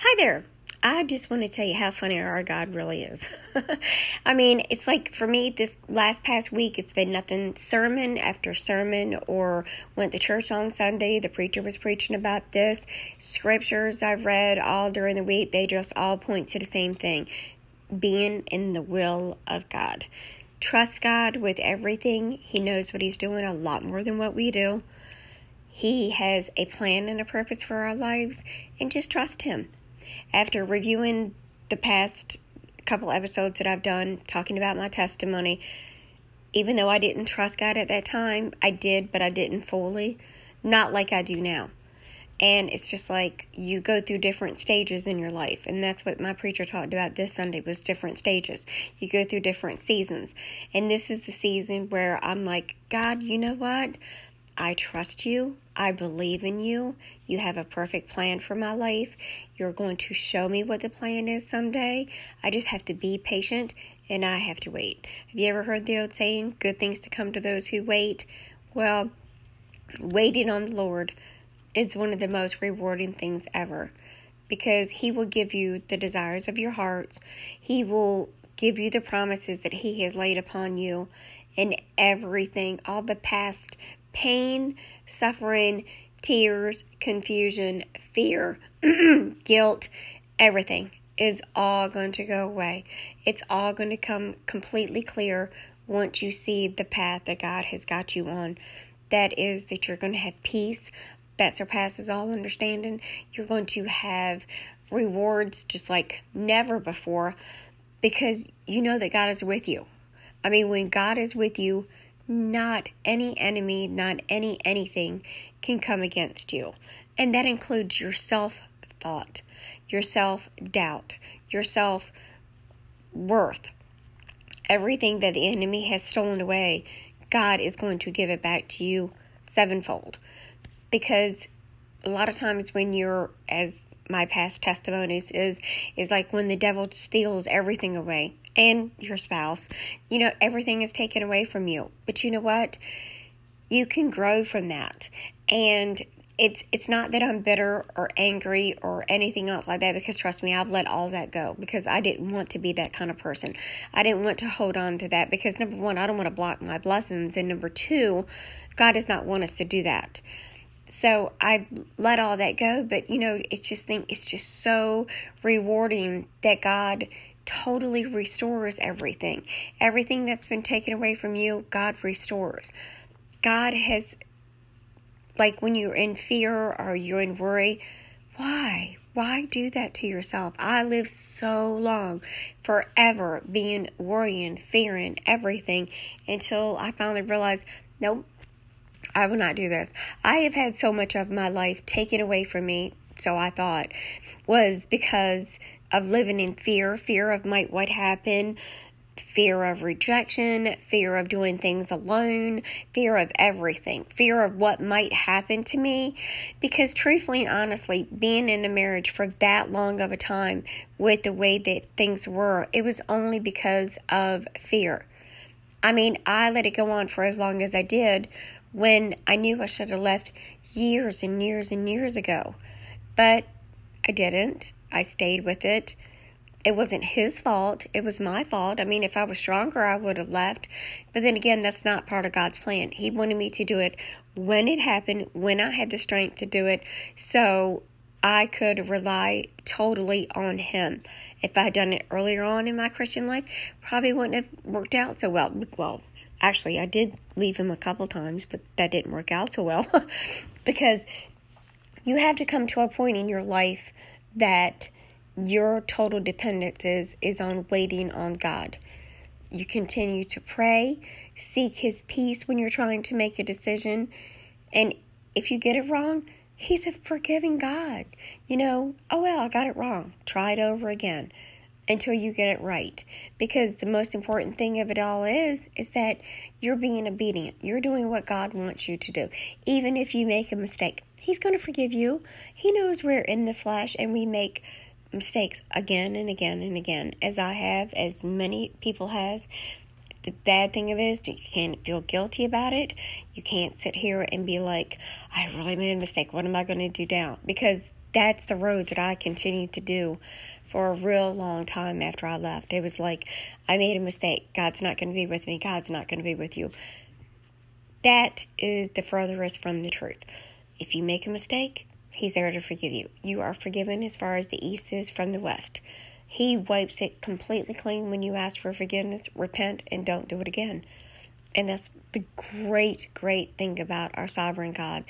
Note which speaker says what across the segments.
Speaker 1: Hi there. I just want to tell you how funny our God really is. I mean, it's like for me, this last past week, it's been nothing sermon after sermon, or went to church on Sunday. The preacher was preaching about this. Scriptures I've read all during the week, they just all point to the same thing being in the will of God. Trust God with everything. He knows what He's doing a lot more than what we do. He has a plan and a purpose for our lives, and just trust Him after reviewing the past couple episodes that I've done talking about my testimony, even though I didn't trust God at that time, I did, but I didn't fully, not like I do now. And it's just like you go through different stages in your life. And that's what my preacher talked about this Sunday was different stages. You go through different seasons. And this is the season where I'm like, God, you know what? I trust you. I believe in you. You have a perfect plan for my life. You're going to show me what the plan is someday. I just have to be patient and I have to wait. Have you ever heard the old saying, good things to come to those who wait? Well, waiting on the Lord is one of the most rewarding things ever because He will give you the desires of your hearts. He will give you the promises that He has laid upon you and everything, all the past pain, suffering, tears, confusion, fear, guilt, everything is all going to go away. It's all going to come completely clear once you see the path that God has got you on. That is that you're going to have peace that surpasses all understanding. You're going to have rewards just like never before because you know that God is with you. I mean, when God is with you, not any enemy, not any anything can come against you. And that includes your self thought, your self doubt, your self worth. Everything that the enemy has stolen away, God is going to give it back to you sevenfold. Because a lot of times when you're as my past testimonies is is like when the devil steals everything away and your spouse you know everything is taken away from you but you know what you can grow from that and it's it's not that I'm bitter or angry or anything else like that because trust me I've let all that go because I didn't want to be that kind of person. I didn't want to hold on to that because number 1 I don't want to block my blessings and number 2 God does not want us to do that so I let all that go, but you know, it's just think it's just so rewarding that God totally restores everything. Everything that's been taken away from you, God restores. God has like when you're in fear or you're in worry, why? Why do that to yourself? I lived so long, forever being worrying, fearing everything until I finally realized, nope, I will not do this. I have had so much of my life taken away from me, so I thought, was because of living in fear fear of might what happen, fear of rejection, fear of doing things alone, fear of everything, fear of what might happen to me. Because, truthfully and honestly, being in a marriage for that long of a time with the way that things were, it was only because of fear. I mean, I let it go on for as long as I did when I knew I should have left years and years and years ago. But I didn't. I stayed with it. It wasn't his fault. It was my fault. I mean, if I was stronger, I would have left. But then again, that's not part of God's plan. He wanted me to do it when it happened, when I had the strength to do it, so I could rely totally on Him. If I had done it earlier on in my Christian life, probably wouldn't have worked out so well. Well, Actually, I did leave him a couple times, but that didn't work out so well because you have to come to a point in your life that your total dependence is, is on waiting on God. You continue to pray, seek His peace when you're trying to make a decision. And if you get it wrong, He's a forgiving God. You know, oh well, I got it wrong. Try it over again until you get it right. Because the most important thing of it all is is that you're being obedient. You're doing what God wants you to do. Even if you make a mistake, he's going to forgive you. He knows we're in the flesh and we make mistakes again and again and again as I have, as many people have. The bad thing of it is you can't feel guilty about it. You can't sit here and be like, I really made a mistake. What am I going to do now? Because that's the road that I continued to do for a real long time after I left. It was like, I made a mistake. God's not going to be with me. God's not going to be with you. That is the furthest from the truth. If you make a mistake, He's there to forgive you. You are forgiven as far as the east is from the west. He wipes it completely clean when you ask for forgiveness, repent, and don't do it again. And that's the great, great thing about our sovereign God.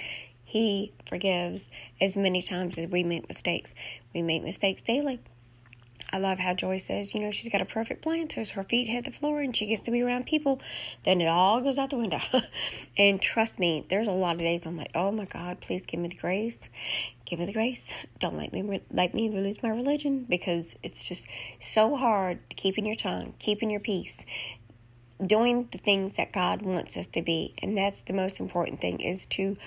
Speaker 1: He forgives as many times as we make mistakes. We make mistakes daily. I love how Joy says, you know, she's got a perfect plan so her feet hit the floor and she gets to be around people. Then it all goes out the window. and trust me, there's a lot of days I'm like, oh my God, please give me the grace. Give me the grace. Don't let me let me lose my religion because it's just so hard keeping your tongue, keeping your peace, doing the things that God wants us to be. And that's the most important thing is to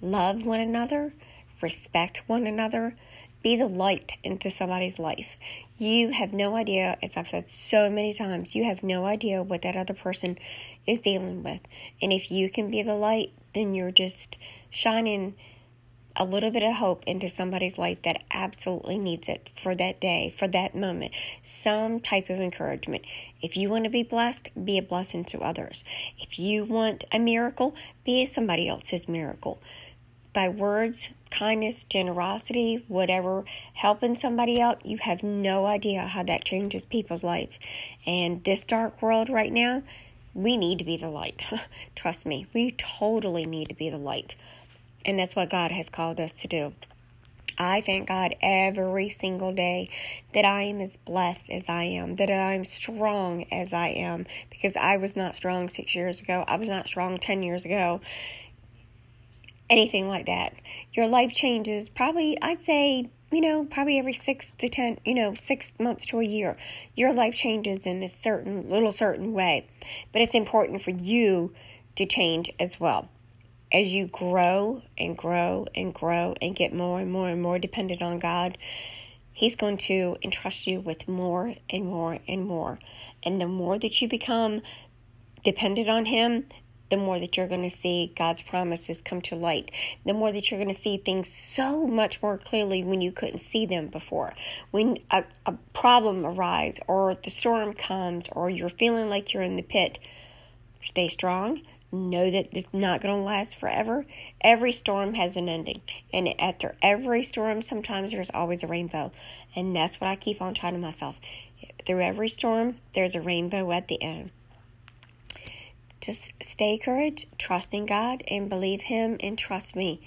Speaker 1: love one another, respect one another, be the light into somebody's life. You have no idea, as I've said so many times, you have no idea what that other person is dealing with. And if you can be the light, then you're just shining a little bit of hope into somebody's life that absolutely needs it for that day, for that moment. Some type of encouragement. If you want to be blessed, be a blessing to others. If you want a miracle, be somebody else's miracle. By words, kindness, generosity, whatever, helping somebody out, you have no idea how that changes people's life. And this dark world right now, we need to be the light. Trust me, we totally need to be the light. And that's what God has called us to do. I thank God every single day that I am as blessed as I am, that I'm strong as I am, because I was not strong six years ago. I was not strong 10 years ago. Anything like that. Your life changes probably, I'd say, you know, probably every six to 10, you know, six months to a year. Your life changes in a certain, little certain way. But it's important for you to change as well as you grow and grow and grow and get more and more and more dependent on God, He's going to entrust you with more and more and more. And the more that you become dependent on Him, the more that you're going to see God's promises come to light. The more that you're going to see things so much more clearly when you couldn't see them before. When a, a problem arises, or the storm comes, or you're feeling like you're in the pit, stay strong, know that it's not going to last forever. Every storm has an ending. And after every storm, sometimes there's always a rainbow. And that's what I keep on telling myself. Through every storm, there's a rainbow at the end. Just stay courage, trust in God, and believe Him, and trust me.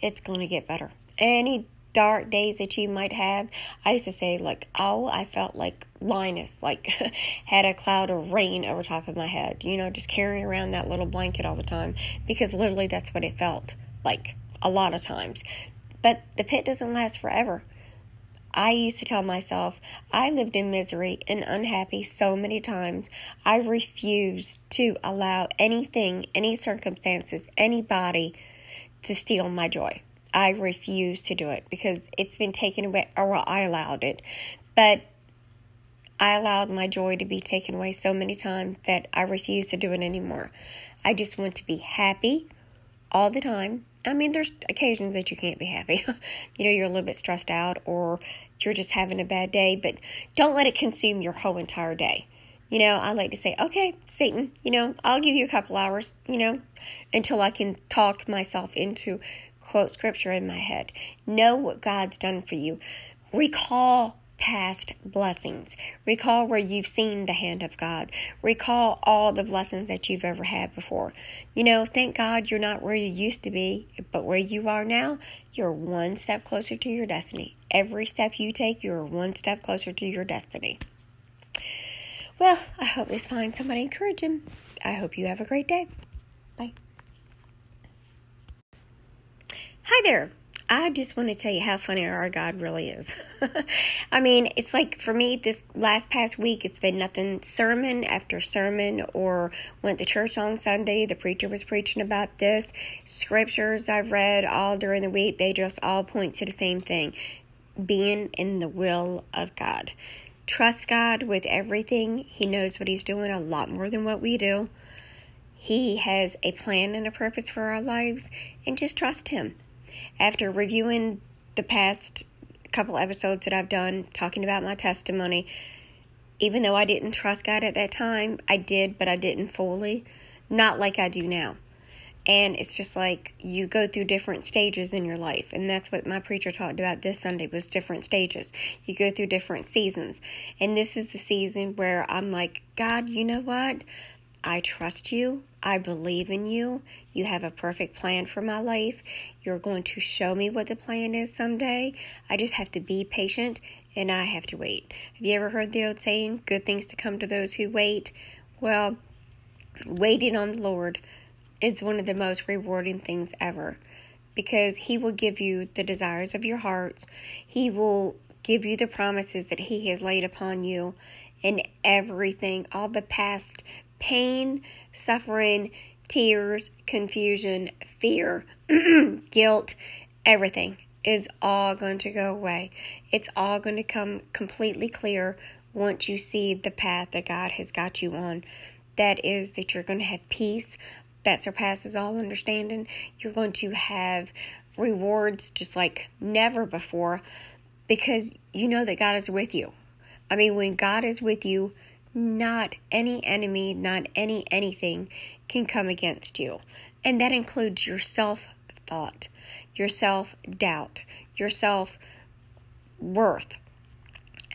Speaker 1: It's going to get better. Any dark days that you might have. I used to say, like, oh, I felt like Linus, like, had a cloud of rain over top of my head, you know, just carrying around that little blanket all the time because literally that's what it felt like a lot of times. But the pit doesn't last forever. I used to tell myself I lived in misery and unhappy so many times. I refused to allow anything, any circumstances, anybody to steal my joy. I refuse to do it because it's been taken away, or I allowed it. But I allowed my joy to be taken away so many times that I refuse to do it anymore. I just want to be happy all the time. I mean, there's occasions that you can't be happy. you know, you're a little bit stressed out or you're just having a bad day, but don't let it consume your whole entire day. You know, I like to say, okay, Satan, you know, I'll give you a couple hours, you know, until I can talk myself into quote scripture in my head. Know what God's done for you. Recall past blessings. Recall where you've seen the hand of God. Recall all the blessings that you've ever had before. You know, thank God you're not where you used to be, but where you are now, you're one step closer to your destiny. Every step you take, you're one step closer to your destiny. Well, I hope this finds somebody encouraging. I hope you have a great day. Bye. Hi there. I just want to tell you how funny our God really is. I mean, it's like for me, this last past week, it's been nothing sermon after sermon, or went to church on Sunday. The preacher was preaching about this. Scriptures I've read all during the week, they just all point to the same thing being in the will of God. Trust God with everything. He knows what He's doing a lot more than what we do. He has a plan and a purpose for our lives, and just trust Him after reviewing the past couple episodes that I've done talking about my testimony, even though I didn't trust God at that time, I did, but I didn't fully, not like I do now. And it's just like you go through different stages in your life. And that's what my preacher talked about this Sunday was different stages. You go through different seasons. And this is the season where I'm like, God, you know what? I trust you. I believe in you. You have a perfect plan for my life. You're going to show me what the plan is someday. I just have to be patient and I have to wait. Have you ever heard the old saying, good things to come to those who wait? Well, waiting on the Lord is one of the most rewarding things ever because He will give you the desires of your heart. He will give you the promises that He has laid upon you and everything, all the past pain, suffering, tears, confusion, fear, guilt, everything is all going to go away. It's all going to come completely clear once you see the path that God has got you on. That is that you're going to have peace that surpasses all understanding. You're going to have rewards just like never before because you know that God is with you. I mean, when God is with you, not any enemy, not any anything can come against you. And that includes your self thought, your self doubt, your self worth.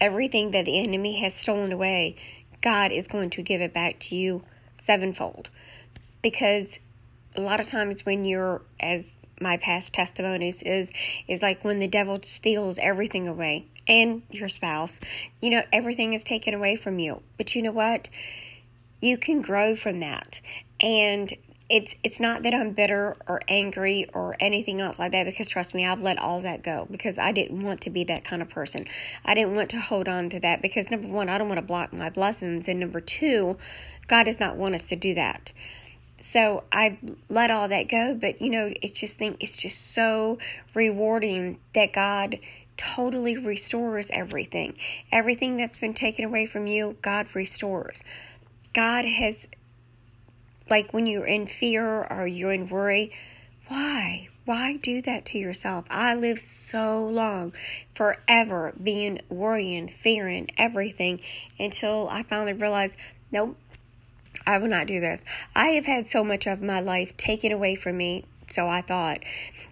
Speaker 1: Everything that the enemy has stolen away, God is going to give it back to you sevenfold. Because a lot of times when you're as my past testimonies is is like when the devil steals everything away and your spouse you know everything is taken away from you but you know what you can grow from that and it's it's not that I'm bitter or angry or anything else like that because trust me I've let all that go because I didn't want to be that kind of person. I didn't want to hold on to that because number 1 I don't want to block my blessings and number 2 God does not want us to do that so I let all that go, but you know, it's just think it's just so rewarding that God totally restores everything. Everything that's been taken away from you, God restores. God has like when you're in fear or you're in worry, why? Why do that to yourself? I lived so long, forever being worrying, fearing everything until I finally realized, nope, I will not do this. I have had so much of my life taken away from me, so I thought,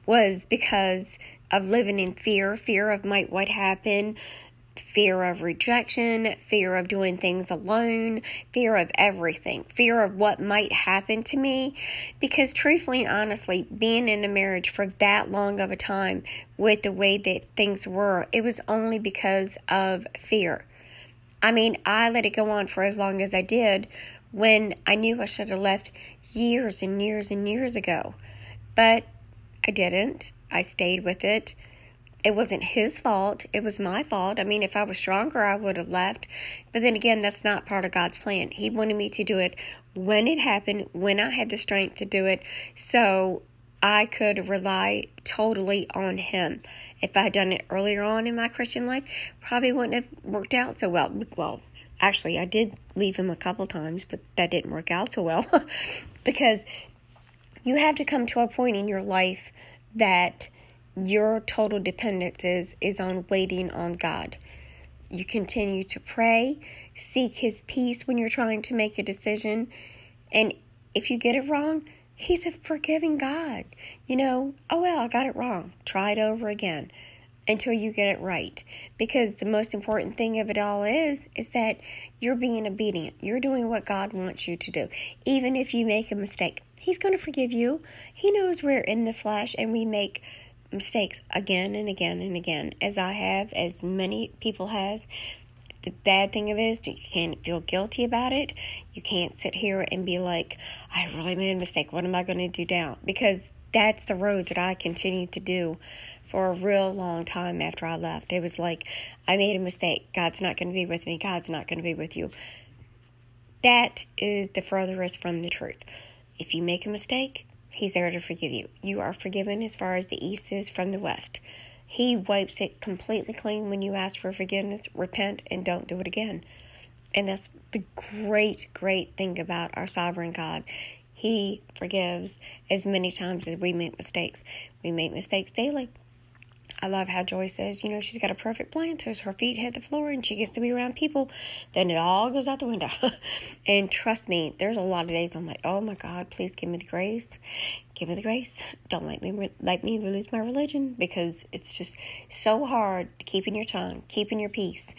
Speaker 1: was because of living in fear fear of might what happen, fear of rejection, fear of doing things alone, fear of everything, fear of what might happen to me. Because, truthfully and honestly, being in a marriage for that long of a time with the way that things were, it was only because of fear. I mean, I let it go on for as long as I did when I knew I should have left years and years and years ago. But I didn't. I stayed with it. It wasn't his fault. It was my fault. I mean, if I was stronger, I would have left. But then again, that's not part of God's plan. He wanted me to do it when it happened, when I had the strength to do it, so I could rely totally on Him. If I had done it earlier on in my Christian life, probably wouldn't have worked out so well. Well, Actually, I did leave him a couple times, but that didn't work out so well because you have to come to a point in your life that your total dependence is, is on waiting on God. You continue to pray, seek His peace when you're trying to make a decision. And if you get it wrong, He's a forgiving God. You know, oh well, I got it wrong. Try it over again until you get it right. Because the most important thing of it all is is that you're being obedient. You're doing what God wants you to do. Even if you make a mistake, he's going to forgive you. He knows we're in the flesh and we make mistakes again and again and again as I have, as many people have. The bad thing of it is you can't feel guilty about it. You can't sit here and be like, I really made a mistake. What am I going to do now? Because that's the road that I continued to do for a real long time after I left. It was like, I made a mistake. God's not going to be with me. God's not going to be with you. That is the furthest from the truth. If you make a mistake, He's there to forgive you. You are forgiven as far as the east is from the west. He wipes it completely clean when you ask for forgiveness, repent, and don't do it again. And that's the great, great thing about our sovereign God. He forgives as many times as we make mistakes. We make mistakes daily. I love how Joy says, you know, she's got a perfect plan so her feet hit the floor and she gets to be around people. Then it all goes out the window. and trust me, there's a lot of days I'm like, oh my God, please give me the grace. Give me the grace. Don't let me let me lose my religion because it's just so hard keeping your tongue, keeping your peace,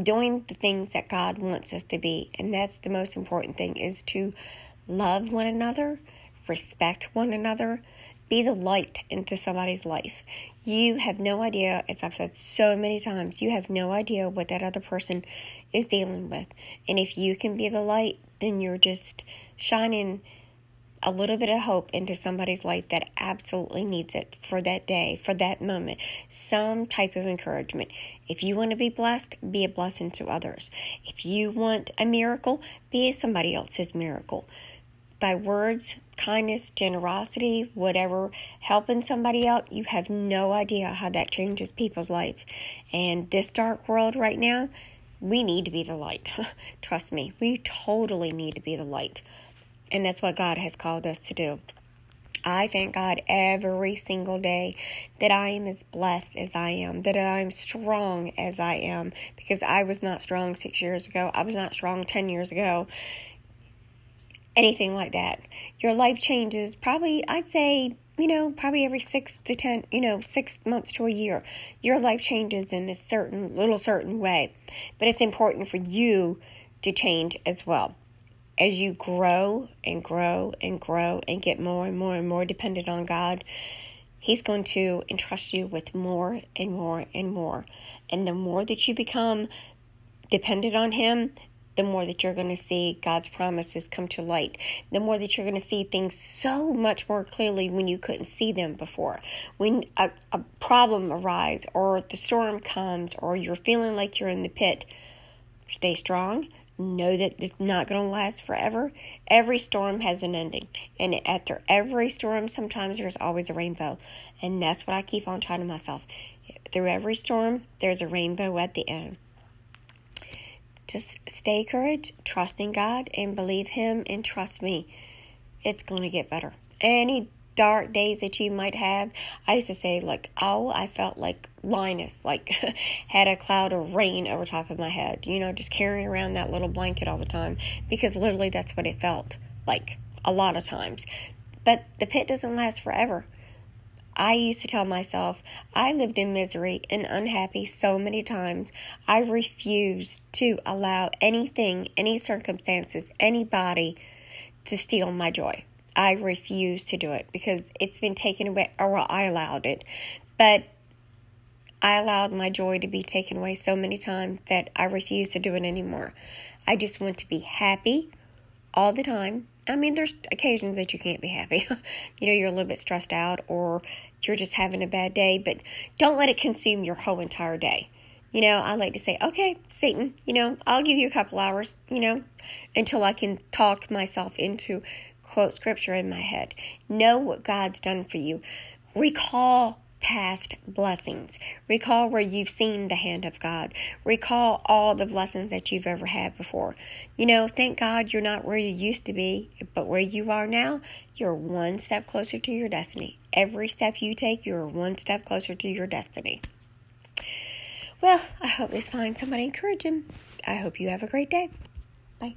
Speaker 1: doing the things that God wants us to be. And that's the most important thing is to love one another, respect one another, be the light into somebody's life. You have no idea, as I've said so many times, you have no idea what that other person is dealing with. And if you can be the light, then you're just shining a little bit of hope into somebody's life that absolutely needs it for that day, for that moment. Some type of encouragement. If you want to be blessed, be a blessing to others. If you want a miracle, be somebody else's miracle. By words, kindness, generosity, whatever, helping somebody out, you have no idea how that changes people's life. And this dark world right now, we need to be the light. Trust me, we totally need to be the light. And that's what God has called us to do. I thank God every single day that I am as blessed as I am, that I'm strong as I am, because I was not strong six years ago. I was not strong 10 years ago. Anything like that. Your life changes probably, I'd say, you know, probably every six to 10, you know, six months to a year. Your life changes in a certain, little certain way. But it's important for you to change as well as you grow and grow and grow and get more and more and more dependent on God, He's going to entrust you with more and more and more. And the more that you become dependent on Him, the more that you're going to see God's promises come to light. The more that you're going to see things so much more clearly when you couldn't see them before. When a, a problem arises, or the storm comes, or you're feeling like you're in the pit, stay strong know that it's not going to last forever. Every storm has an ending. And after every storm, sometimes there's always a rainbow. And that's what I keep on telling myself. Through every storm, there's a rainbow at the end. Just stay courage, trust in God, and believe Him, and trust me. It's going to get better. Any dark days that you might have. I used to say, like, oh, I felt like Linus, like, had a cloud of rain over top of my head, you know, just carrying around that little blanket all the time because literally that's what it felt like a lot of times. But the pit doesn't last forever. I used to tell myself I lived in misery and unhappy so many times. I refused to allow anything, any circumstances, anybody to steal my joy. I refused to do it because it's been taken away, or I allowed it. But I allowed my joy to be taken away so many times that I refuse to do it anymore. I just want to be happy all the time. I mean, there's occasions that you can't be happy. you know, you're a little bit stressed out or you're just having a bad day, but don't let it consume your whole entire day. You know, I like to say, okay, Satan, you know, I'll give you a couple hours, you know, until I can talk myself into quote scripture in my head. Know what God's done for you. Recall past blessings. Recall where you've seen the hand of God. Recall all the blessings that you've ever had before. You know, thank God you're not where you used to be, but where you are now, you're one step closer to your destiny. Every step you take, you're one step closer to your destiny. Well, I hope this finds somebody encouraging. I hope you have a great day. Bye.